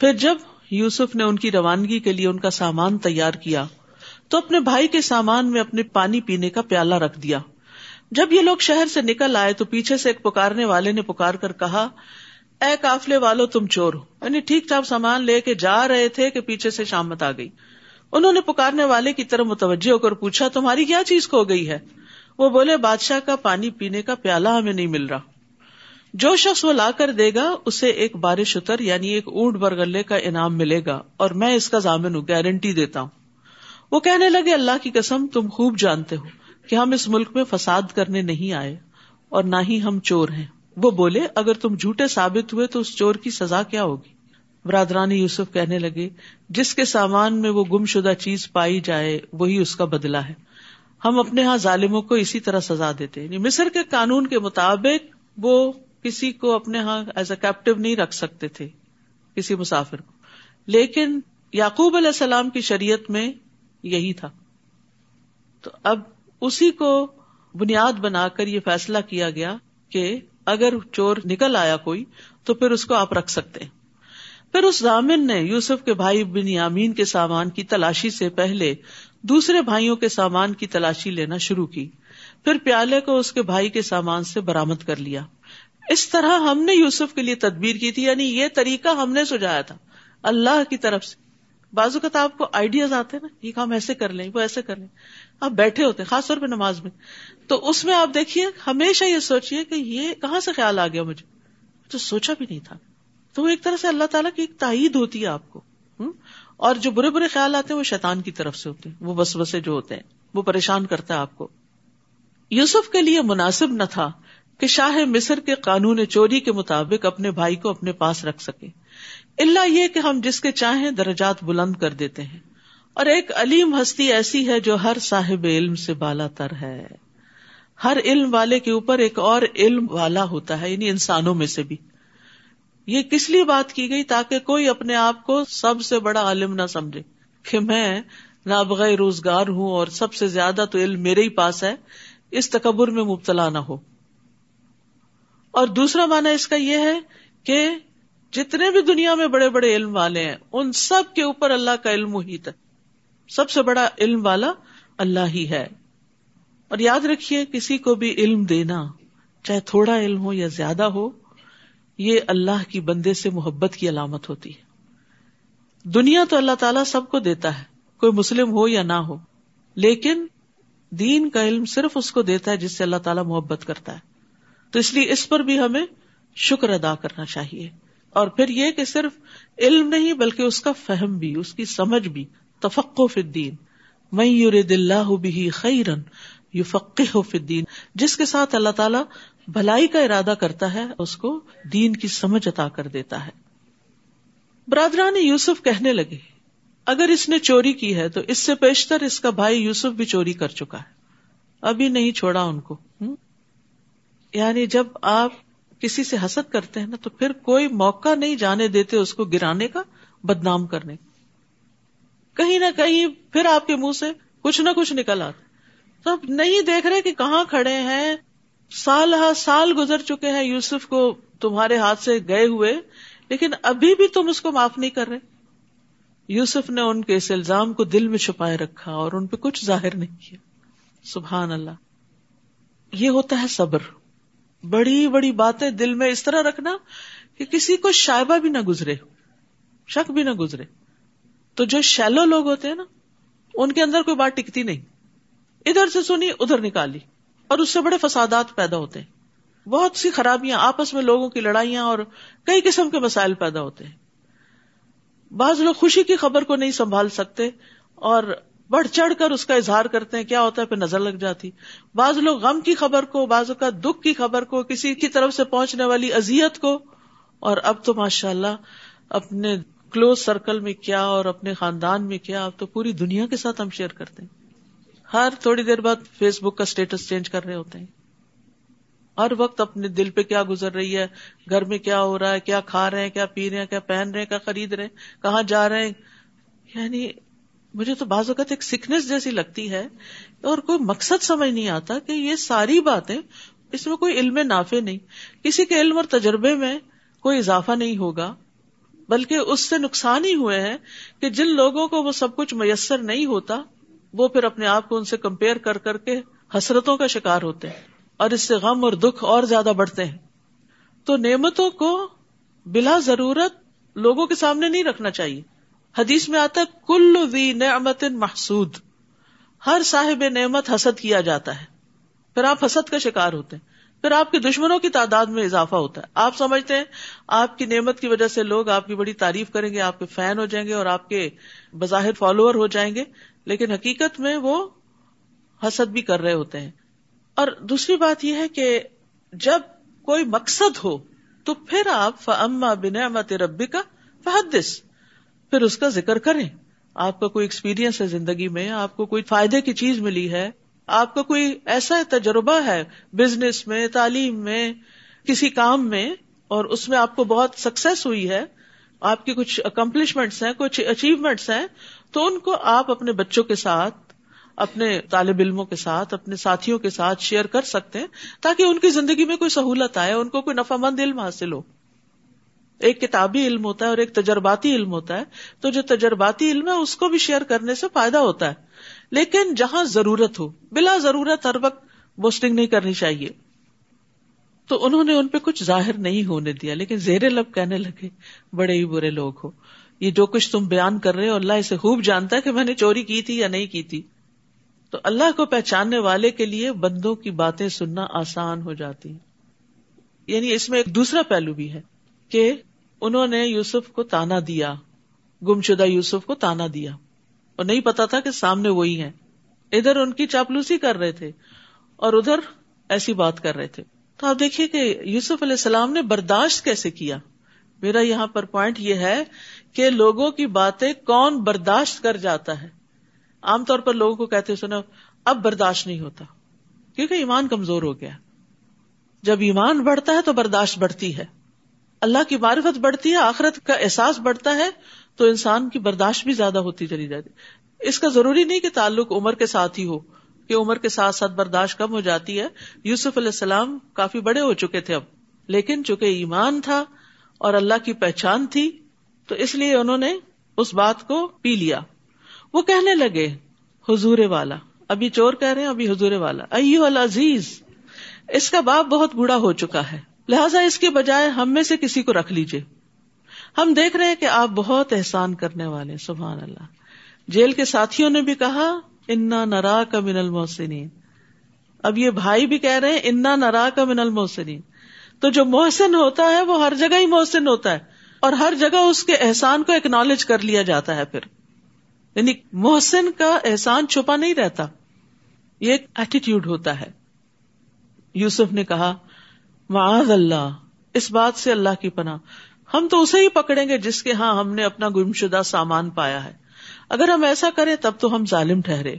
پھر جب یوسف نے ان کی روانگی کے لیے ان کا سامان تیار کیا، تو اپنے بھائی کے سامان میں اپنے پانی پینے کا پیالہ رکھ دیا۔ جب یہ لوگ شہر سے نکل آئے تو پیچھے سے ایک پکارنے والے نے پکار کر کہا، اے کافلے والو تم چور ہو یعنی ٹھیک ٹھاک سامان لے کے جا رہے تھے کہ پیچھے سے شامت آ گئی۔ انہوں نے پکارنے والے کی طرف متوجہ ہو کر پوچھا، تمہاری کیا چیز کھو گئی ہے؟ وہ بولے، بادشاہ کا پانی پینے کا پیالہ ہمیں نہیں مل رہا۔ جو شخص وہ لا کر دے گا، اسے ایک بارش اتر یعنی ایک اونٹ برگلے کا انعام ملے گا، اور میں اس کا ضامن ہوں گارنٹی دیتا ہوں۔ وہ کہنے لگے، اللہ کی قسم، تم خوب جانتے ہو کہ ہم اس ملک میں فساد کرنے نہیں آئے، اور نہ ہی ہم چور ہیں۔ وہ بولے، اگر تم جھوٹے ثابت ہوئے تو اس چور کی سزا کیا ہوگی؟ برادرانی یوسف کہنے لگے، جس کے سامان میں وہ گم شدہ چیز پائی جائے، وہی اس کا بدلا ہے۔ ہم اپنے یہاں ظالموں کو اسی طرح سزا دیتے یعنی مصر کے قانون کے مطابق وہ کسی کو اپنے یہاں ایز اے کیپٹو نہیں رکھ سکتے تھے، کسی مسافر کو۔ لیکن یعقوب علیہ السلام کی شریعت میں یہی تھا۔ تو اب اسی کو بنیاد بنا کر یہ فیصلہ کیا گیا کہ اگر چور نکل آیا کوئی، تو پھر اس کو آپ رکھ سکتے ہیں۔ پھر اس ضامن نے یوسف کے بھائی بن یامین کے سامان کی تلاشی سے پہلے دوسرے بھائیوں کے سامان کی تلاشی لینا شروع کی۔ پھر پیالے کو اس کے بھائی کے سامان سے برامد کر لیا۔ اس طرح ہم نے یوسف کے لیے تدبیر کی تھی یعنی یہ طریقہ ہم نے سجایا تھا، اللہ کی طرف سے۔ بازو کا آپ کو آئیڈیاز آتے ہیں نا، یہ کام ایسے کر لیں، وہ ایسے کر لیں۔ آپ بیٹھے ہوتے ہیں، خاص طور پہ نماز میں۔ تو اس میں آپ دیکھیے، ہمیشہ یہ سوچیے کہ یہ کہاں سے خیال آ گیا مجھے؟ تو سوچا بھی نہیں تھا۔ تو وہ ایک طرح سے اللہ تعالیٰ کی ایک تائید ہوتی ہے آپ کو۔ اور جو برے برے خیال آتے ہیں، وہ شیطان کی طرف سے ہوتے ہیں۔ وہ بس بسے جو ہوتے ہیں، وہ پریشان کرتا ہے آپ کو۔ یوسف کے لیے مناسب نہ تھا۔ کہ شاہ مصر کے قانون چوری کے مطابق اپنے بھائی کو اپنے پاس رکھ سکے۔ اللہ یہ کہ ہم جس کے چاہیں درجات بلند کر دیتے ہیں۔ اور ایک علیم ہستی ایسی ہے جو ہر صاحب علم سے بالا تر ہے۔ ہر علم والے کے اوپر ایک اور علم والا ہوتا ہے یعنی انسانوں میں سے بھی۔ یہ کس لیے بات کی گئی تاکہ کوئی اپنے آپ کو سب سے بڑا عالم نہ سمجھے؟ کہ میں نابغ روزگار ہوں اور سب سے زیادہ تو علم میرے ہی پاس ہے، اس تکبر میں مبتلا نہ ہو۔ اور دوسرا مانا اس کا یہ ہے کہ جتنے بھی دنیا میں بڑے بڑے علم والے ہیں، ان سب کے اوپر اللہ کا علم محیط ہے۔ سب سے بڑا علم والا اللہ ہی ہے۔ اور یاد رکھیے، کسی کو بھی علم دینا، چاہے تھوڑا علم ہو یا زیادہ ہو، یہ اللہ کی بندے سے محبت کی علامت ہوتی ہے۔ دنیا تو اللہ تعالیٰ سب کو دیتا ہے، کوئی مسلم ہو یا نہ ہو، لیکن دین کا علم صرف اس کو دیتا ہے جس سے اللہ تعالیٰ محبت کرتا ہے۔ تو اس لیے اس پر بھی ہمیں شکر ادا کرنا چاہیے۔ اور پھر یہ کہ صرف علم نہیں بلکہ اس کا فہم بھی، اس کی سمجھ بھی۔ تفقو فی الدین۔ میں یورد اللہ بھی خیرن یو فقی الدین۔ جس کے ساتھ اللہ تعالیٰ بھلائی کا ارادہ کرتا ہے، اس کو دین کی سمجھ عطا کر دیتا ہے۔ برادران یوسف کہنے لگے، اگر اس نے چوری کی ہے تو اس سے پیشتر اس کا بھائی یوسف بھی چوری کر چکا ہے۔ ابھی نہیں چھوڑا ان کو۔ یعنی جب آپ کسی سے حسد کرتے ہیں نا تو پھر کوئی موقع نہیں جانے دیتے اس کو گرانے کا، بدنام کرنے کا۔ کہیں نہ کہیں پھر آپ کے منہ سے کچھ نہ کچھ نکل آتا۔ تو اب نہیں دیکھ رہے کہ کہاں کھڑے ہیں۔ سال ہا سال گزر چکے ہیں یوسف کو تمہارے ہاتھ سے گئے ہوئے، لیکن ابھی بھی تم اس کو معاف نہیں کر رہے۔ یوسف نے ان کے اس الزام کو دل میں چھپائے رکھا اور ان پہ کچھ ظاہر نہیں کیا۔ سبحان اللہ۔ یہ ہوتا ہے صبر۔ بڑی بڑی باتیں دل میں اس طرح رکھنا کہ کسی کو شائبہ بھی نہ گزرے، شک بھی نہ گزرے۔ تو جو شیلو لوگ ہوتے ہیں نا، ان کے اندر کوئی بات ٹکتی نہیں۔ ادھر سے سنی، ادھر نکالی۔ اور اس سے بڑے فسادات پیدا ہوتے ہیں۔ بہت سی خرابیاں، آپس میں لوگوں کی لڑائیاں اور کئی قسم کے مسائل پیدا ہوتے ہیں۔ بعض لوگ خوشی کی خبر کو نہیں سنبھال سکتے اور بڑھ چڑھ کر اس کا اظہار کرتے ہیں، کیا ہوتا ہے؟ پھر نظر لگ جاتی۔ بعض لوگ غم کی خبر کو، بعض کا دکھ کی خبر کو، کسی کی طرف سے پہنچنے والی ازیت کو۔ اور اب تو ماشاء اللہ اپنے کلوز سرکل میں کیا اور اپنے خاندان میں کیا، اب تو پوری دنیا کے ساتھ ہم شیئر کرتے ہیں۔ ہر تھوڑی دیر بعد فیس بک کا اسٹیٹس چینج کر رہے ہوتے ہیں۔ ہر وقت اپنے دل پہ کیا گزر رہی ہے، گھر میں کیا ہو رہا ہے، کیا کھا رہے ہیں، کیا پی رہے ہیں، کیا پہن رہے ہیں، کیا خرید رہے ہیں، کہاں جا رہے ہیں۔ یعنی مجھے تو بعض اوقات ایک سکنس جیسی لگتی ہے اور کوئی مقصد سمجھ نہیں آتا کہ یہ ساری باتیں اس میں کوئی علم نافع نہیں۔ کسی کے علم اور تجربے میں کوئی اضافہ نہیں ہوگا، بلکہ اس سے نقصان ہی ہوئے ہیں کہ جن لوگوں کو وہ سب کچھ میسر نہیں ہوتا، وہ پھر اپنے آپ کو ان سے کمپیئر کر کر کے حسرتوں کا شکار ہوتے ہیں اور اس سے غم اور دکھ اور زیادہ بڑھتے ہیں۔ تو نعمتوں کو بلا ضرورت لوگوں کے سامنے نہیں رکھنا چاہیے۔ حدیث میں آتا ہے کل وی نعمت محسود۔ ہر صاحب نعمت حسد کیا جاتا ہے۔ پھر آپ حسد کا شکار ہوتے ہیں۔ پھر آپ کے دشمنوں کی تعداد میں اضافہ ہوتا ہے۔ آپ سمجھتے ہیں، آپ کی نعمت کی وجہ سے لوگ آپ کی بڑی تعریف کریں گے، آپ کے فین ہو جائیں گے اور آپ کے بظاہر فالوور ہو جائیں گے۔ لیکن حقیقت میں وہ حسد بھی کر رہے ہوتے ہیں۔ اور دوسری بات یہ ہے کہ جب کوئی مقصد ہو، تو پھر آپ فما بنعمت ربی کا فحدث۔ پھر اس کا ذکر کریں۔ آپ کا کوئی ایکسپیرئنس ہے زندگی میں، آپ کو کوئی فائدے کی چیز ملی ہے، آپ کا کوئی ایسا تجربہ ہے بزنس میں، تعلیم میں، کسی کام میں، اور اس میں آپ کو بہت سکسیس ہوئی ہے، آپ کی کچھ اکمپلشمنٹس ہیں، کچھ اچیومنٹس ہیں، تو ان کو آپ اپنے بچوں کے ساتھ، اپنے طالب علموں کے ساتھ، اپنے ساتھیوں کے ساتھ شیئر کر سکتے ہیں، تاکہ ان کی زندگی میں کوئی سہولت آئے، ان کو کوئی نفع مند علم حاصل ہو۔ ایک کتابی علم ہوتا ہے اور ایک تجرباتی علم ہوتا ہے، تو جو تجرباتی علم ہے، اس کو بھی شیئر کرنے سے فائدہ ہوتا ہے۔ لیکن جہاں ضرورت ہو، بلا ضرورت ہر وقت بوسٹنگ نہیں کرنی چاہیے۔ تو انہوں نے ان پہ کچھ ظاہر نہیں ہونے دیا، لیکن زیر لب کہنے لگے، بڑے ہی برے لوگ ہو۔ یہ جو کچھ تم بیان کر رہے ہو، اللہ اسے خوب جانتا ہے کہ میں نے چوری کی تھی یا نہیں کی تھی۔ تو اللہ کو پہچاننے والے کے لیے بندوں کی باتیں سننا آسان ہو جاتی یعنی اس میں ایک دوسرا پہلو بھی ہے۔ کہ انہوں نے یوسف کو تانا دیا گم شدہ یوسف کو تانا دیا۔ اور نہیں پتا تھا کہ سامنے وہی ہے ادھر ان کی چاپلوسی کر رہے تھے اور ادھر ایسی بات کر رہے تھے۔ تو آپ دیکھیے کہ یوسف علیہ السلام نے برداشت کیسے کیا؟ میرا یہاں پر پوائنٹ یہ ہے کہ لوگوں کی باتیں کون برداشت کر جاتا ہے؟ عام طور پر لوگوں کو کہتے سنا اب برداشت نہیں ہوتا، کیونکہ ایمان کمزور ہو گیا۔ جب ایمان بڑھتا ہے تو برداشت بڑھتی ہے۔ اللہ کی معرفت بڑھتی ہے، آخرت کا احساس بڑھتا ہے، تو انسان کی برداشت بھی زیادہ ہوتی چلی جاتی اس کا ضروری نہیں کہ تعلق عمر کے ساتھ ہی ہو، کہ عمر کے ساتھ ساتھ برداشت کم ہو جاتی ہے۔ یوسف علیہ السلام کافی بڑے ہو چکے تھے اب، لیکن چونکہ ایمان تھا اور اللہ کی پہچان تھی، تو اس لیے انہوں نے اس بات کو پی لیا۔ وہ کہنے لگے، حضور والا۔ ابھی چور کہہ رہے ہیں، ابھی حضور والا۔ ایو العزیز، اس کا باپ بہت بوڑھا ہو چکا ہے۔ لہٰذا اس کے بجائے ہم میں سے کسی کو رکھ لیجیے ہم دیکھ رہے ہیں کہ آپ بہت احسان کرنے والے سبحان اللہ۔ جیل کے ساتھیوں نے بھی کہا، انا نرا کا من المحسنین اب یہ بھائی بھی کہہ رہے ہیں، انا نرا کا من المحسنین تو جو محسن ہوتا ہے، وہ ہر جگہ ہی محسن ہوتا ہے۔ اور ہر جگہ اس کے احسان کو اکنالج کر لیا جاتا ہے پھر۔ یعنی محسن کا احسان چھپا نہیں رہتا۔ یہ ایک ایٹیٹیوڈ ہوتا ہے۔ یوسف نے کہا معاذ اللہ، اس بات سے اللہ کی پناہ۔ ہم تو اسے ہی پکڑیں گے جس کے ہاں ہم نے اپنا گم شدہ سامان پایا ہے۔ اگر ہم ایسا کریں تب تو ہم ظالم ٹھہرے۔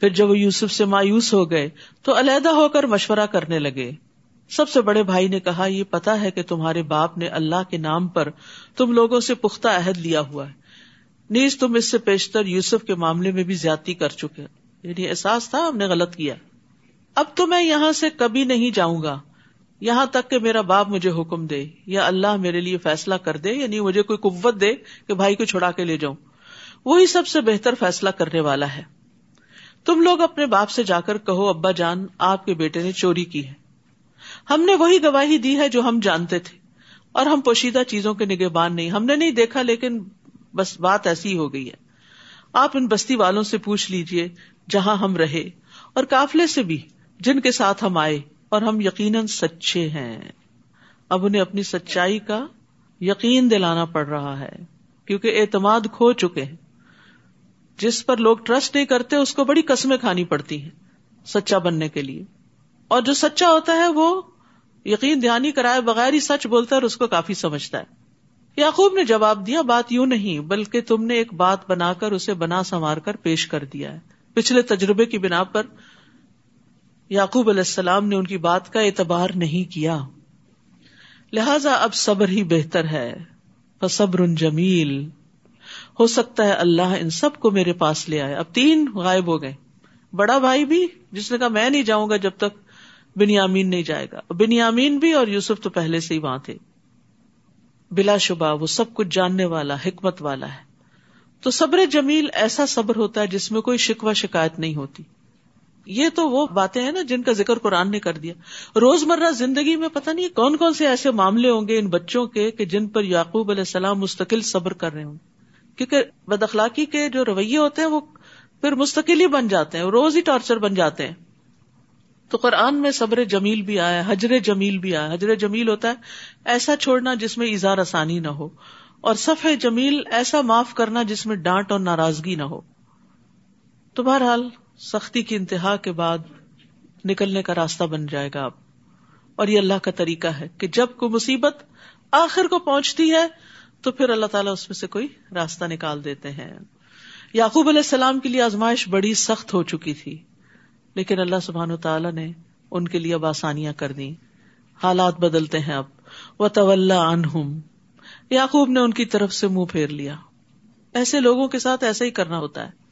پھر جب وہ یوسف سے مایوس ہو گئے تو علیحدہ ہو کر مشورہ کرنے لگے۔ سب سے بڑے بھائی نے کہا، یہ پتا ہے کہ تمہارے باپ نے اللہ کے نام پر تم لوگوں سے پختہ عہد لیا ہوا ہے۔ نیز تم اس سے پیشتر یوسف کے معاملے میں بھی زیادتی کر چکے۔ یعنی احساس تھا ہم نے غلط کیا۔ اب تو میں یہاں سے کبھی نہیں جاؤں گا۔ یہاں تک کہ میرا باپ مجھے حکم دے یا اللہ میرے لیے فیصلہ کر دے یعنی مجھے کوئی قوت دے کہ بھائی کو چھڑا کے لے جاؤں۔ وہی سب سے بہتر فیصلہ کرنے والا ہے۔ تم لوگ اپنے باپ سے جا کر کہو، ابا جان، آپ کے بیٹے نے چوری کی ہے۔ ہم نے وہی گواہی دی ہے جو ہم جانتے تھے۔ اور ہم پوشیدہ چیزوں کے نگہبان نہیں۔ ہم نے نہیں دیکھا، لیکن بس بات ایسی ہو گئی ہے۔ آپ ان بستی والوں سے پوچھ لیجیے، جہاں ہم رہے۔ اور کافلے سے بھی، جن کے ساتھ ہم آئے۔ اور ہم یقیناً سچے ہیں۔ اب انہیں اپنی سچائی کا یقین دلانا پڑ رہا ہے، کیونکہ اعتماد کھو چکے ہیں۔ جس پر لوگ ٹرسٹ نہیں کرتے، اس کو بڑی قسمیں کھانی پڑتی ہیں سچا بننے کے لیے۔ اور جو سچا ہوتا ہے، وہ یقین دھیانی کرائے بغیر ہی سچ بولتا ہے اور اس کو کافی سمجھتا ہے۔ یعقوب نے جواب دیا، بات یوں نہیں، بلکہ تم نے ایک بات بنا کر اسے بنا سنوار کر پیش کر دیا ہے۔ پچھلے تجربے کی بنا پر یعقوب علیہ السلام نے ان کی بات کا اعتبار نہیں کیا۔ لہذا اب صبر ہی بہتر ہے۔ صبر جمیل۔ ہو سکتا ہے اللہ ان سب کو میرے پاس لے آئے۔ اب تین غائب ہو گئے۔ بڑا بھائی بھی، جس نے کہا میں نہیں جاؤں گا جب تک بنیامین نہیں جائے گا۔ بنیامین بھی اور یوسف تو پہلے سے ہی وہاں تھے۔ بلا شبہ وہ سب کچھ جاننے والا، حکمت والا ہے۔ تو صبر جمیل ایسا صبر ہوتا ہے جس میں کوئی شکوہ شکایت نہیں ہوتی۔ یہ تو وہ باتیں ہیں نا جن کا ذکر قرآن نے کر دیا۔ روز مرہ زندگی میں پتہ نہیں کون کون سے ایسے معاملے ہوں گے ان بچوں کے کہ جن پر یعقوب علیہ السلام مستقل صبر کر رہے ہوں۔ کیونکہ بد اخلاقی کے جو رویے ہوتے ہیں وہ پھر مستقل ہی بن جاتے ہیں، روز ہی ٹارچر بن جاتے ہیں۔ تو قرآن میں صبر جمیل بھی آیا، حجر جمیل بھی آیا۔ حجر جمیل ہوتا ہے، ایسا چھوڑنا جس میں اظہار آسانی نہ ہو، اور صف جمیل ایسا معاف کرنا جس میں ڈانٹ اور ناراضگی نہ ہو۔ تو بہرحال سختی کی انتہا کے بعد نکلنے کا راستہ بن جائے گا اب۔ اور یہ اللہ کا طریقہ ہے کہ جب کوئی مصیبت آخر کو پہنچتی ہے، تو پھر اللہ تعالیٰ اس میں سے کوئی راستہ نکال دیتے ہیں۔ یعقوب علیہ السلام کے لیے آزمائش بڑی سخت ہو چکی تھی، لیکن اللہ سبحان و تعالیٰ نے ان کے لیے اب آسانیاں کر دی حالات بدلتے ہیں اب۔ وہ طول انہم یعقوب نے ان کی طرف سے منہ پھیر لیا۔ ایسے لوگوں کے ساتھ ایسا ہی کرنا ہوتا ہے۔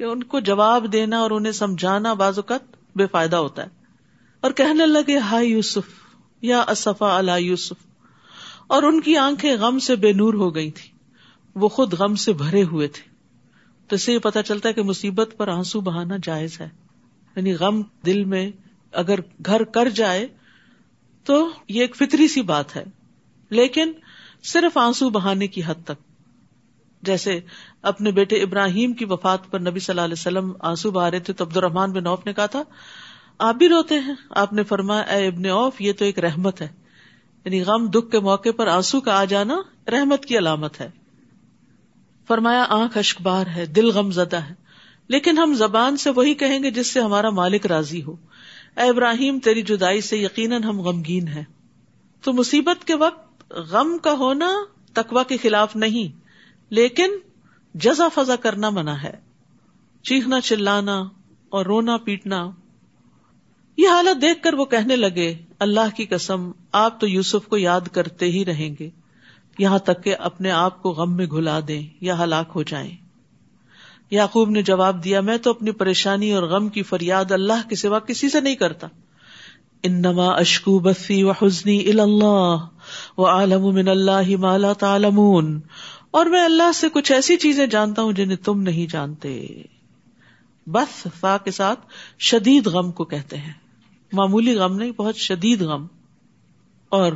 کہ ان کو جواب دینا اور انہیں سمجھانا بعض اوقات بے فائدہ ہوتا ہے۔ اور کہنے لگے ہائی یوسف، یا اصفا اللہ یوسف۔ اور ان کی آنکھیں غم سے بے نور ہو گئی تھی وہ خود غم سے بھرے ہوئے تھے۔ تو اسے یہ پتا چلتا ہے کہ مصیبت پر آنسو بہانا جائز ہے۔ یعنی غم دل میں اگر گھر کر جائے تو یہ ایک فطری سی بات ہے۔ لیکن صرف آنسو بہانے کی حد تک۔ جیسے اپنے بیٹے ابراہیم کی وفات پر نبی صلی اللہ علیہ وسلم آنسو بہا رہے تھے تو عبد الرحمان بن اوف نے کہا تھا، آپ بھی روتے ہیں؟ آپ نے فرمایا، اے ابن اوف یہ تو ایک رحمت ہے۔ یعنی غم، دکھ کے موقع پر آنسو کا آ جانا رحمت کی علامت ہے۔ فرمایا، آنکھ اشکبار ہے، دل غم زدہ ہے۔ لیکن ہم زبان سے وہی کہیں گے جس سے ہمارا مالک راضی ہو۔ اے ابراہیم، تیری جدائی سے یقیناً ہم غمگین ہیں۔ تو مصیبت کے وقت غم کا ہونا تقوا کے خلاف نہیں۔ لیکن جزا فضا کرنا منع ہے، چیخنا، چلانا اور رونا، پیٹنا۔ یہ حالت دیکھ کر وہ کہنے لگے، اللہ کی قسم، آپ تو یوسف کو یاد کرتے ہی رہیں گے، یہاں تک کہ اپنے آپ کو غم میں گھلا دیں یا ہلاک ہو جائیں۔ یعقوب نے جواب دیا، میں تو اپنی پریشانی اور غم کی فریاد اللہ کے سوا کسی سے نہیں کرتا۔ انما اشکو بسی و حسنی اللہ و عالم من اللہ مالا تعلمون۔ اور میں اللہ سے کچھ ایسی چیزیں جانتا ہوں جنہیں تم نہیں جانتے۔ بس فا کے ساتھ شدید غم کو کہتے ہیں۔ معمولی غم نہیں، بہت شدید غم۔ اور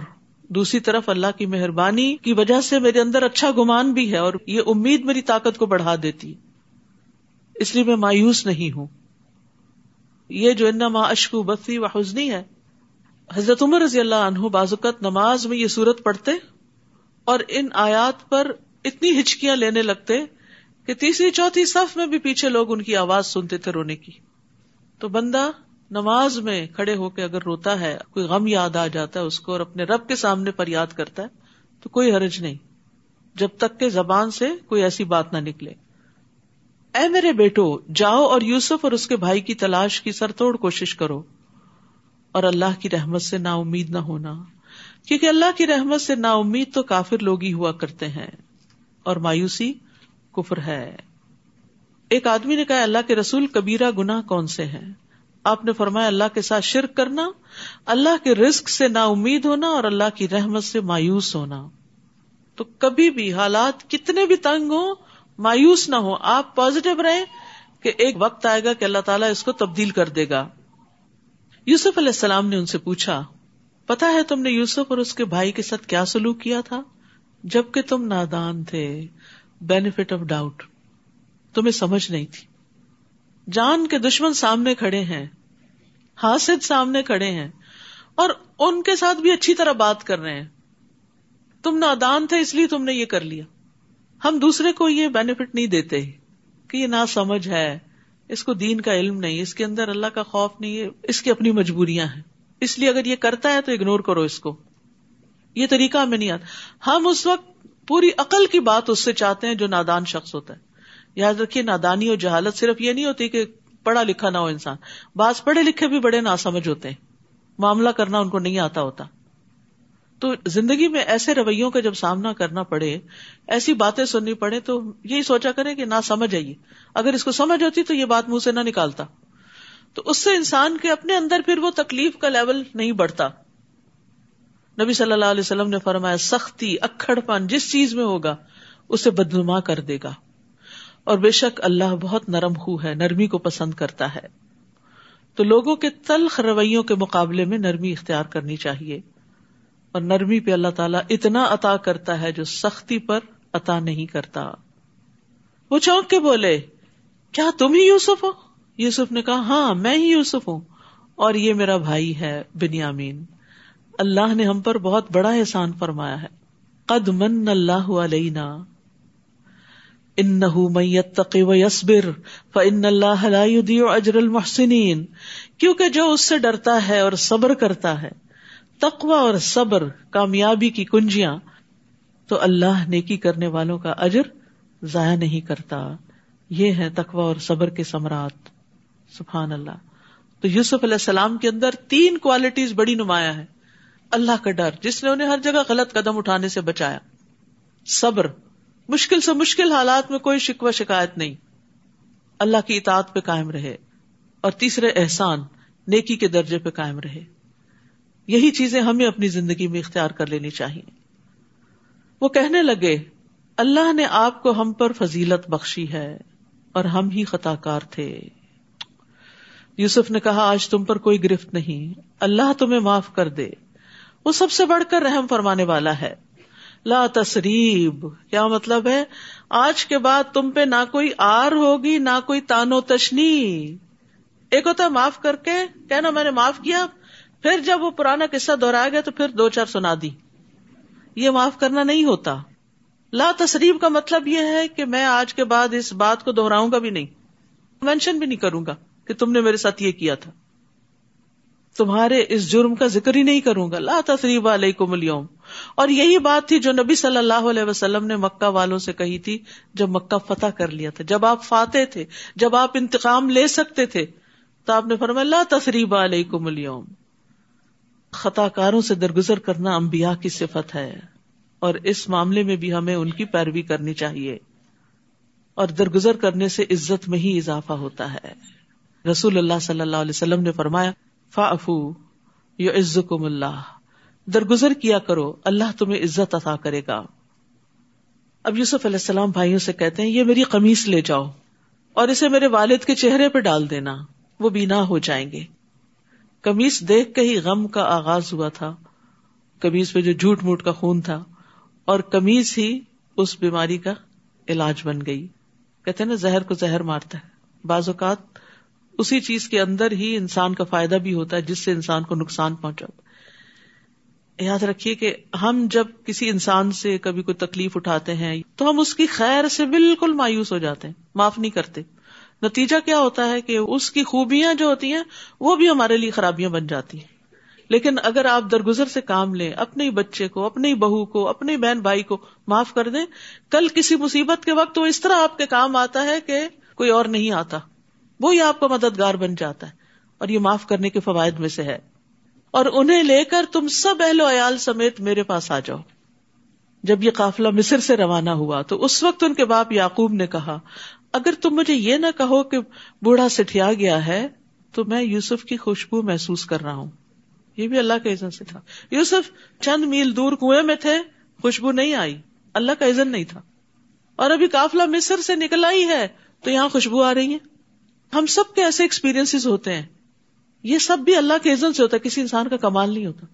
دوسری طرف اللہ کی مہربانی کی وجہ سے میرے اندر اچھا گمان بھی ہے اور یہ امید میری طاقت کو بڑھا دیتی۔ اس لیے میں مایوس نہیں ہوں۔ یہ جو ان ماں اشکو بسی و حسنی ہے۔ حضرت عمر رضی اللہ عنہ بازوقت نماز میں یہ صورت پڑھتے اور ان آیات پر اتنی ہچکیاں لینے لگتے کہ تیسری چوتھی صف میں بھی پیچھے لوگ ان کی آواز سنتے تھے رونے کی۔ تو بندہ نماز میں کھڑے ہو کے اگر روتا ہے، کوئی غم یاد آ جاتا ہے اس کو اور اپنے رب کے سامنے پر یاد کرتا ہے، تو کوئی حرج نہیں۔ جب تک کہ زبان سے کوئی ایسی بات نہ نکلے۔ اے میرے بیٹو، جاؤ اور یوسف اور اس کے بھائی کی تلاش کی سر توڑ کوشش کرو۔ اور اللہ کی رحمت سے نا امید نہ ہونا۔ کیونکہ اللہ کی رحمت سے نا امید تو کافر لوگ ہی ہوا کرتے ہیں۔ اور مایوسی کفر ہے۔ ایک آدمی نے کہا، اللہ کے رسول کبیرہ گنا کون سے ہیں؟ آپ نے فرمایا، اللہ کے ساتھ شرک کرنا، اللہ کے رزق سے نا امید ہونا اور اللہ کی رحمت سے مایوس ہونا۔ تو کبھی بھی حالات کتنے بھی تنگ ہوں، مایوس نہ ہو آپ پازیٹو رہے کہ ایک وقت آئے گا کہ اللہ تعالیٰ اس کو تبدیل کر دے گا۔ یوسف علیہ السلام نے ان سے پوچھا پتا ہے تم نے یوسف اور اس کے بھائی کے ساتھ کیا سلوک کیا تھا؟ جبکہ تم نادان تھے بینیفٹ آف ڈاؤٹ تمہیں سمجھ نہیں تھی۔ جان کے دشمن سامنے کھڑے ہیں، حاسد سامنے کھڑے ہیں، اور ان کے ساتھ بھی اچھی طرح بات کر رہے ہیں۔ تم نادان تھے، اس لیے تم نے یہ کر لیا۔ ہم دوسرے کو یہ بینیفٹ نہیں دیتے کہ یہ نہ سمجھ ہے۔ اس کو دین کا علم نہیں، اس کے اندر اللہ کا خوف نہیں ہے اس کی اپنی مجبوریاں ہیں۔ اس لیے اگر یہ کرتا ہے تو اگنور کرو اس کو۔ یہ طریقہ ہمیں نہیں آتا۔ ہم اس وقت پوری عقل کی بات اس سے چاہتے ہیں جو نادان شخص ہوتا ہے۔ یاد رکھیے، نادانی اور جہالت صرف یہ نہیں ہوتی کہ پڑھا لکھا نہ ہو انسان۔ بعض پڑھے لکھے بھی بڑے ناسمجھ ہوتے ہیں۔ معاملہ کرنا ان کو نہیں آتا ہوتا۔ تو زندگی میں ایسے رویوں کا جب سامنا کرنا پڑے، ایسی باتیں سننی پڑے، تو یہی سوچا کرے کہ نہ سمجھ آئیے۔ اگر اس کو سمجھ ہوتی تو یہ بات منہ سے نہ نکالتا۔ تو اس سے انسان کے اپنے اندر پھر وہ تکلیف کا لیول نہیں بڑھتا۔ نبی صلی اللہ علیہ وسلم نے فرمایا، سختی اکڑ پن جس چیز میں ہوگا، اسے بدنما کر دے گا۔ اور بے شک اللہ بہت نرم خو ہے، نرمی کو پسند کرتا ہے۔ تو لوگوں کے تلخ رویوں کے مقابلے میں نرمی اختیار کرنی چاہیے۔ اور نرمی پہ اللہ تعالیٰ اتنا عطا کرتا ہے جو سختی پر عطا نہیں کرتا۔ وہ چونک کے بولے، کیا تم ہی یوسف ہو؟ یوسف نے کہا ہاں میں ہی یوسف ہوں۔ اور یہ میرا بھائی ہے بنیامین۔ اللہ نے ہم پر بہت بڑا احسان فرمایا ہے۔ قد من اللہ علینا۔ انه من يتقي ويصبر فان الله لا يضيع اجر المحسنين کیونکہ جو اس سے ڈرتا ہے اور صبر کرتا ہے، تقوی اور صبر، کامیابی کی کنجیاں، تو اللہ نیکی کرنے والوں کا اجر ضائع نہیں کرتا۔ یہ ہے تقوی اور صبر کے سمراٹ سبحان اللہ۔ تو یوسف علیہ السلام کے اندر تین کوالٹیز بڑی نمایاں ہے اللہ کا ڈر، جس نے انہیں ہر جگہ غلط قدم اٹھانے سے بچایا۔ صبر، مشکل سے مشکل حالات میں کوئی شکوہ شکایت نہیں۔ اللہ کی اطاعت پہ قائم رہے۔ اور تیسرے، احسان، نیکی کے درجے پہ قائم رہے۔ یہی چیزیں ہمیں اپنی زندگی میں اختیار کر لینی چاہیے۔ وہ کہنے لگے، اللہ نے آپ کو ہم پر فضیلت بخشی ہے اور ہم ہی خطا کار تھے۔ یوسف نے کہا، آج تم پر کوئی گرفت نہیں۔ اللہ تمہیں معاف کر دے۔ وہ سب سے بڑھ کر رحم فرمانے والا ہے۔ لا تصریب کیا مطلب ہے؟ آج کے بعد تم پہ نہ کوئی آر ہوگی، نہ کوئی تانو تشنی۔ ایک ہوتا ہے معاف کر کے، کہنا میں نے معاف کیا، پھر جب وہ پرانا قصہ دوہرایا گیا تو پھر دو چار سنا دی۔ یہ معاف کرنا نہیں ہوتا۔ لا تصریب کا مطلب یہ ہے کہ میں آج کے بعد اس بات کو دوہراؤں گا بھی نہیں۔ مینشن بھی نہیں کروں گا کہ تم نے میرے ساتھ یہ کیا تھا۔ تمہارے اس جرم کا ذکر ہی نہیں کروں گا۔ لا تصریب علیکم اليوم اور یہی بات تھی جو نبی صلی اللہ علیہ وسلم نے مکہ والوں سے کہی تھی جب مکہ فتح کر لیا تھا۔ جب آپ فاتح تھے، جب آپ انتقام لے سکتے تھے، تو آپ نے فرمایا، لا تصریب علیکم اليوم خطا کاروں سے درگزر کرنا انبیاء کی صفت ہے۔ اور اس معاملے میں بھی ہمیں ان کی پیروی کرنی چاہیے۔ اور درگزر کرنے سے عزت میں ہی اضافہ ہوتا ہے۔ رسول اللہ صلی اللہ علیہ وسلم نے فرمایا فافو یو عزکم اللہ۔ درگزر کیا کرو، اللہ تمہیں عزت عطا کرے گا۔ اب یوسف علیہ السلام بھائیوں سے کہتے ہیں، یہ میری قمیص لے جاؤ اور اسے میرے والد کے چہرے پہ ڈال دینا، وہ بینا ہو جائیں گے۔ کمیز دیکھ کے ہی غم کا آغاز ہوا تھا۔ کمیز پہ جو جھوٹ موٹ کا خون تھا اور کمیز ہی اس بیماری کا علاج بن گئی۔ کہتے نا، زہر کو زہر مارتا ہے۔ بعض اوقات اسی چیز کے اندر ہی انسان کا فائدہ بھی ہوتا ہے، جس سے انسان کو نقصان پہنچا۔ یاد رکھیے کہ ہم جب کسی انسان سے کبھی کوئی تکلیف اٹھاتے ہیں، تو ہم اس کی خیر سے بالکل مایوس ہو جاتے ہیں، معاف نہیں کرتے۔ نتیجہ کیا ہوتا ہے کہ اس کی خوبیاں جو ہوتی ہیں، وہ بھی ہمارے لیے خرابیاں بن جاتی ہیں۔ لیکن اگر آپ درگزر سے کام لیں، اپنے بچے کو اپنی بہو کو، اپنے بہن بھائی کو معاف کر دیں، کل کسی مصیبت کے وقت وہ اس طرح آپ کے کام آتا ہے کہ کوئی اور نہیں آتا۔ وہی آپ کا مددگار بن جاتا ہے اور یہ معاف کرنے کے فوائد میں سے ہے۔ اور انہیں لے کر تم سب اہل و عیال سمیت میرے پاس آ جاؤ۔ جب یہ قافلہ مصر سے روانہ ہوا تو اس وقت ان کے باپ یعقوب نے کہا، اگر تم مجھے یہ نہ کہو کہ بوڑھا سٹیا گیا ہے، تو میں یوسف کی خوشبو محسوس کر رہا ہوں۔ یہ بھی اللہ کا عزن سے تھا۔ یوسف چند میل دور کنویں میں تھے، خوشبو نہیں آئی۔ اللہ کا عزن نہیں تھا۔ اور ابھی کافلا مصر سے نکل آئی ہے، تو یہاں خوشبو آ رہی ہے۔ ہم سب کے ایسے ایکسپیرینس ہوتے ہیں۔ یہ سب بھی اللہ کے عزت سے ہوتا ہے، کسی انسان کا کمال نہیں ہوتا۔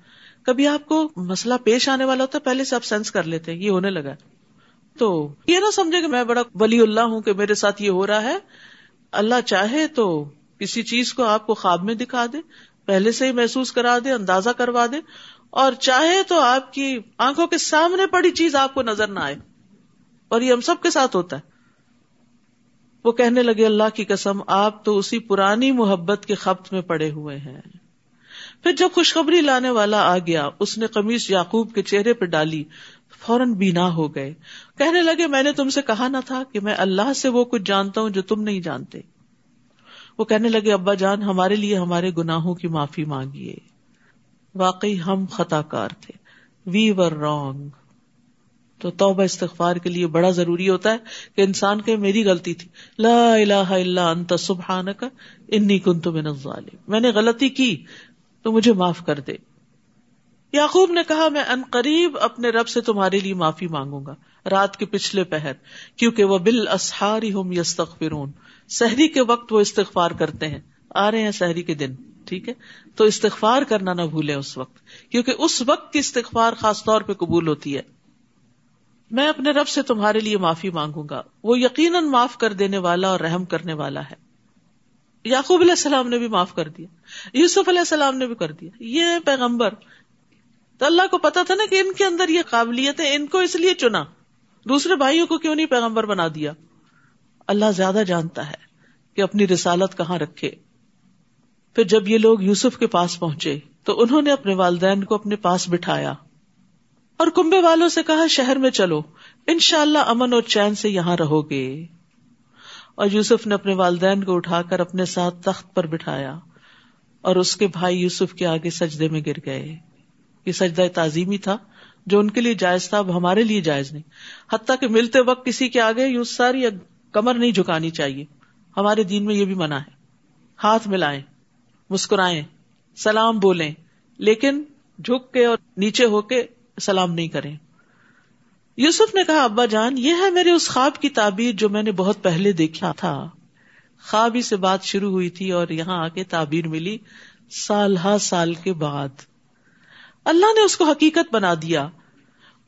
کبھی آپ کو مسئلہ پیش آنے والا ہوتا ہے، پہلے سے آپ سینس کر لیتے ہیں، یہ ہونے لگا تو یہ نہ سمجھے کہ میں بڑا ولی اللہ ہوں کہ میرے ساتھ یہ ہو رہا ہے۔ اللہ چاہے تو کسی چیز کو آپ کو خواب میں دکھا دے، پہلے سے ہی محسوس کرا دے، اندازہ کروا دے۔ اور چاہے تو آپ کی آنکھوں کے سامنے پڑی چیز آپ کو نظر نہ آئے۔ اور یہ ہم سب کے ساتھ ہوتا ہے۔ وہ کہنے لگے، اللہ کی قسم، آپ تو اسی پرانی محبت کے خبت میں پڑے ہوئے ہیں۔ پھر جب خوشخبری لانے والا آ گیا، اس نے قمیص یعقوب کے چہرے پہ ڈالی، فوراً بینا ہو گئے۔ کہنے لگے، میں نے تم سے کہا نہ تھا کہ میں اللہ سے وہ کچھ جانتا ہوں جو تم نہیں جانتے۔ وہ کہنے لگے، ابا جان، ہمارے لیے ہمارے گناہوں کی معافی مانگیے۔ واقعی ہم خطا کار تھے۔ وی ور رونگ تو توبہ استغفار کے لیے بڑا ضروری ہوتا ہے کہ انسان کہ میری غلطی تھی۔ لا الہ الا انت سبحانک انی کنت من الظالم میں نے غلطی کی تو مجھے معاف کر دے۔ یعقوب نے کہا، میں ان قریب اپنے رب سے تمہارے لیے معافی مانگوں گا۔ رات کے پچھلے پہر، کیونکہ وہ بال اسہاری ہوں یستغفرون۔ سحری کے وقت وہ استغفار کرتے ہیں۔ آ رہے ہیں سحری کے دن، ٹھیک ہے؟ تو استغفار کرنا نہ بھولے اس وقت، کیونکہ اس وقت کی استغفار خاص طور پہ قبول ہوتی ہے۔ میں اپنے رب سے تمہارے لیے معافی مانگوں گا۔ وہ یقیناً معاف کر دینے والا اور رحم کرنے والا ہے۔ یعقوب علیہ السلام نے بھی معاف کر دیا۔ یوسف علیہ السلام نے بھی کر دیا۔ یہ پیغمبر، تو اللہ کو پتا تھا نا کہ ان کے اندر یہ قابلیت ہے، ان کو اس لیے چنا۔ دوسرے بھائیوں کو کیوں نہیں پیغمبر بنا دیا؟ اللہ زیادہ جانتا ہے کہ اپنی رسالت کہاں رکھے۔ پھر جب یہ لوگ یوسف کے پاس پہنچے، تو انہوں نے اپنے والدین کو اپنے پاس بٹھایا۔ اور کنبے والوں سے کہا، شہر میں چلو ان شاء اللہ امن اور چین سے یہاں رہو گے۔ اور یوسف نے اپنے والدین کو اٹھا کر اپنے ساتھ تخت پر بٹھایا اور اس کے بھائی یوسف کے آگے سجدے میں گر گئے۔ یہ سجدہ تعظیمی تھا، جو ان کے لیے جائز تھا، اب ہمارے لیے جائز نہیں۔ حتیٰ کہ ملتے وقت کسی کے آگے یوں ساری کمر نہیں جھکانی چاہیے۔ ہمارے دین میں یہ بھی منع ہے۔ ہاتھ ملائیں، مسکرائیں، سلام بولیں، لیکن جھک کے اور نیچے ہو کے سلام نہیں کریں۔ یوسف نے کہا، ابا جان، یہ ہے میرے اس خواب کی تعبیر جو میں نے بہت پہلے دیکھا تھا۔ خواب ہی سے بات شروع ہوئی تھی اور یہاں آ کے تعبیر ملی سال ہا سال کے بعد۔ اللہ نے اس کو حقیقت بنا دیا۔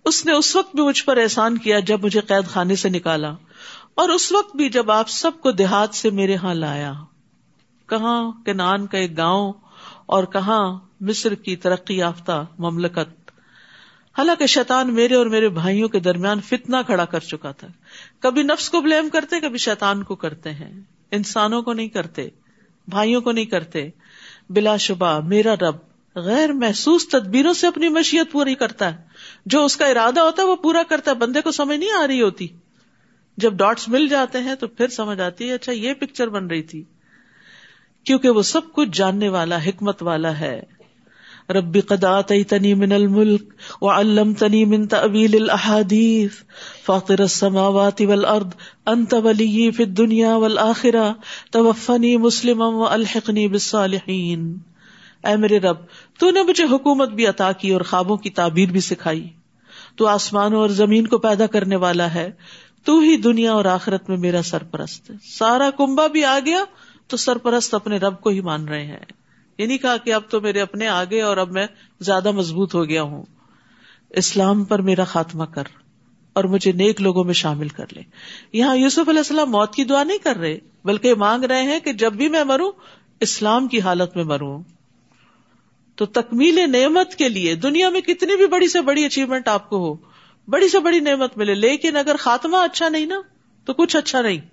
اس نے اس وقت بھی مجھ پر احسان کیا جب مجھے قید خانے سے نکالا۔ اور اس وقت بھی جب آپ سب کو دیہات سے میرے ہاں لایا۔ کہاں کے نان کا ایک گاؤں اور کہاں مصر کی ترقی یافتہ مملکت۔ حالانکہ شیطان میرے اور میرے بھائیوں کے درمیان فتنا کھڑا کر چکا تھا۔ کبھی نفس کو بلیم کرتے، کبھی شیطان کو کرتے ہیں۔ انسانوں کو نہیں کرتے، بھائیوں کو نہیں کرتے۔ بلا شبہ میرا رب غیر محسوس تدبیروں سے اپنی مشیت پوری کرتا ہے۔ جو اس کا ارادہ ہوتا ہے وہ پورا کرتا ہے۔ بندے کو سمجھ نہیں آ رہی ہوتی۔ جب ڈاٹس مل جاتے ہیں تو پھر سمجھ آتی ہے اچھا یہ پکچر بن رہی تھی۔ کیونکہ وہ سب کچھ جاننے والا، حکمت والا ہے۔ ربی قدا تنی من الملک و علم تنی من طویل الحادیث فاطر السماوات والارض، انت ولی فی الدنیا والآخرہ، توفنی مسلم و الحقنی بالصالحین. اے میرے رب، تو نے مجھے حکومت بھی عطا کی اور خوابوں کی تعبیر بھی سکھائی. تو آسمانوں اور زمین کو پیدا کرنے والا ہے، تو ہی دنیا اور آخرت میں میرا سرپرست. ہے سارا کنبا بھی آ گیا، تو سرپرست اپنے رب کو ہی مان رہے ہیں۔ یہ نہیں کہا کہ اب تو میرے اپنے آگے اور اب میں زیادہ مضبوط ہو گیا ہوں۔ اسلام پر میرا خاتمہ کر اور مجھے نیک لوگوں میں شامل کر لے۔ یہاں یوسف علیہ السلام موت کی دعا نہیں کر رہے، بلکہ مانگ رہے ہیں کہ جب بھی میں مروں، اسلام کی حالت میں مروں۔ تو تکمیل نعمت کے لیے دنیا میں کتنی بھی بڑی سے بڑی اچیومنٹ آپ کو ہو، بڑی سے بڑی نعمت ملے، لیکن اگر خاتمہ اچھا نہیں نا، تو کچھ اچھا نہیں۔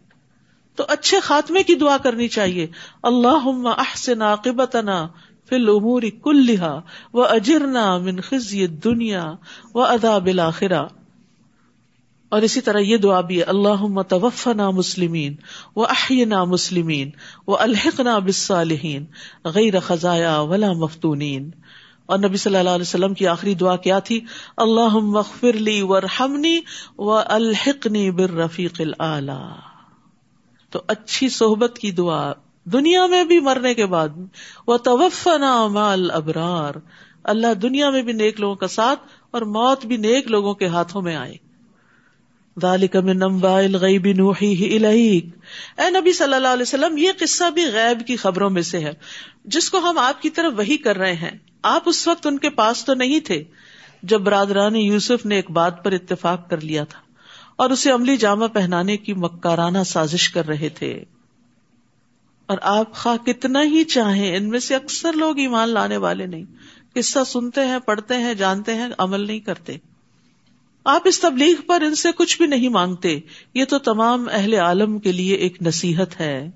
تو اچھے خاتمے کی دعا کرنی چاہیے۔ اللہ احسن عاقبتنا فی الامور کلہا و اجرنا من خزی دنیا و ادا بلاخرا اور اسی طرح یہ دعا بھی اللہ توفنا مسلمین و احینا مسلمین و الحقنا بالصالحین غیر خزایا ولا مفتونین۔ اور نبی صلی اللہ علیہ وسلم کی آخری دعا کیا تھی؟ اللہ مغفر لی ورحمنی و الحقنی بالرفیق الاعلی تو اچھی صحبت کی دعا، دنیا میں بھی مرنے کے بعد وہ توفنا مال ابرار اللہ دنیا میں بھی نیک لوگوں کا ساتھ اور موت بھی نیک لوگوں کے ہاتھوں میں آئے۔ الیک اے نبی صلی اللہ علیہ وسلم، یہ قصہ بھی غیب کی خبروں میں سے ہے۔ جس کو ہم آپ کی طرف وہی کر رہے ہیں۔ آپ اس وقت ان کے پاس تو نہیں تھے جب برادران یوسف نے ایک بات پر اتفاق کر لیا تھا۔ اور اسے عملی جامہ پہنانے کی مکارانہ سازش کر رہے تھے۔ اور آپ خواہ کتنا ہی چاہیں، ان میں سے اکثر لوگ ایمان لانے والے نہیں۔ قصہ سنتے ہیں، پڑھتے ہیں، جانتے ہیں، عمل نہیں کرتے۔ آپ اس تبلیغ پر ان سے کچھ بھی نہیں مانگتے۔ یہ تو تمام اہل عالم کے لیے ایک نصیحت ہے۔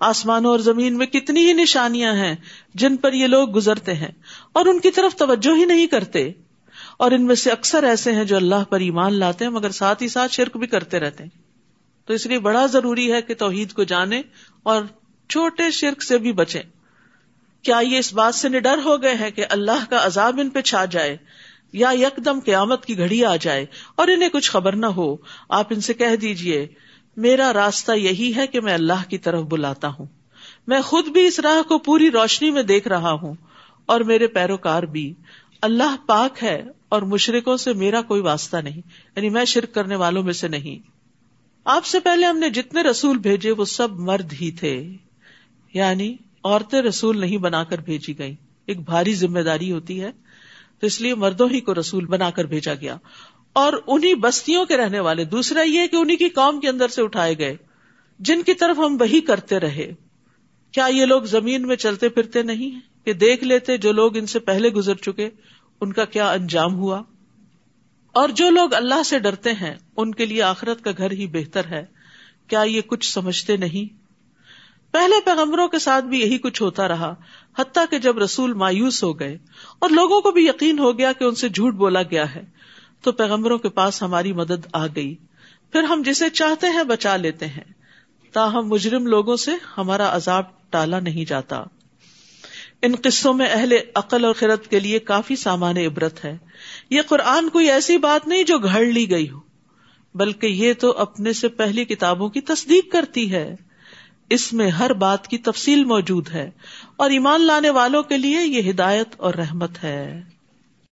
آسمانوں اور زمین میں کتنی ہی نشانیاں ہیں جن پر یہ لوگ گزرتے ہیں، اور ان کی طرف توجہ ہی نہیں کرتے۔ اور ان میں سے اکثر ایسے ہیں جو اللہ پر ایمان لاتے ہیں، مگر ساتھ ہی ساتھ شرک بھی کرتے رہتے ہیں۔ تو اس لیے بڑا ضروری ہے کہ توحید کو جانے اور چھوٹے شرک سے بھی بچے کیا یہ اس بات سے نڈر ہو گئے ہیں کہ اللہ کا عذاب ان پہ چھا جائے یا یکدم قیامت کی گھڑی آ جائے اور انہیں کچھ خبر نہ ہو؟ آپ ان سے کہہ دیجیے، میرا راستہ یہی ہے کہ میں اللہ کی طرف بلاتا ہوں۔ میں خود بھی اس راہ کو پوری روشنی میں دیکھ رہا ہوں اور میرے پیروکار بھی۔ اللہ پاک ہے اور مشرقوں سے میرا کوئی واسطہ نہیں یعنی میں شرک کرنے والوں میں سے نہیں۔ آپ سے پہلے ہم نے جتنے رسول بھیجے، وہ سب مرد ہی تھے۔ یعنی عورتیں رسول نہیں بنا کر بھیجی گئی ایک بھاری ذمہ داری ہوتی ہے، تو اس لیے مردوں ہی کو رسول بنا کر بھیجا گیا۔ اور انہیں بستیوں کے رہنے والے، دوسرا یہ کہ انہیں کی قوم کے اندر سے اٹھائے گئے۔ جن کی طرف ہم وہی کرتے رہے، کیا یہ لوگ زمین میں چلتے پھرتے نہیں کہ دیکھ لیتے جو لوگ ان سے پہلے گزر چکے ان کا کیا انجام ہوا؟ اور جو لوگ اللہ سے ڈرتے ہیں، ان کے لیے آخرت کا گھر ہی بہتر ہے۔ کیا یہ کچھ سمجھتے نہیں؟ پہلے پیغمبروں کے ساتھ بھی یہی کچھ ہوتا رہا، حتیٰ کہ جب رسول مایوس ہو گئے اور لوگوں کو بھی یقین ہو گیا کہ ان سے جھوٹ بولا گیا ہے، تو پیغمبروں کے پاس ہماری مدد آ گئی۔ پھر ہم جسے چاہتے ہیں بچا لیتے ہیں، تاہم مجرم لوگوں سے ہمارا عذاب ٹالا نہیں جاتا۔ ان قصوں میں اہل عقل اور خرد کے لیے کافی سامان عبرت ہے۔ یہ قرآن کوئی ایسی بات نہیں جو گھڑ لی گئی ہو، بلکہ یہ تو اپنے سے پہلی کتابوں کی تصدیق کرتی ہے۔ اس میں ہر بات کی تفصیل موجود ہے اور ایمان لانے والوں کے لیے یہ ہدایت اور رحمت ہے۔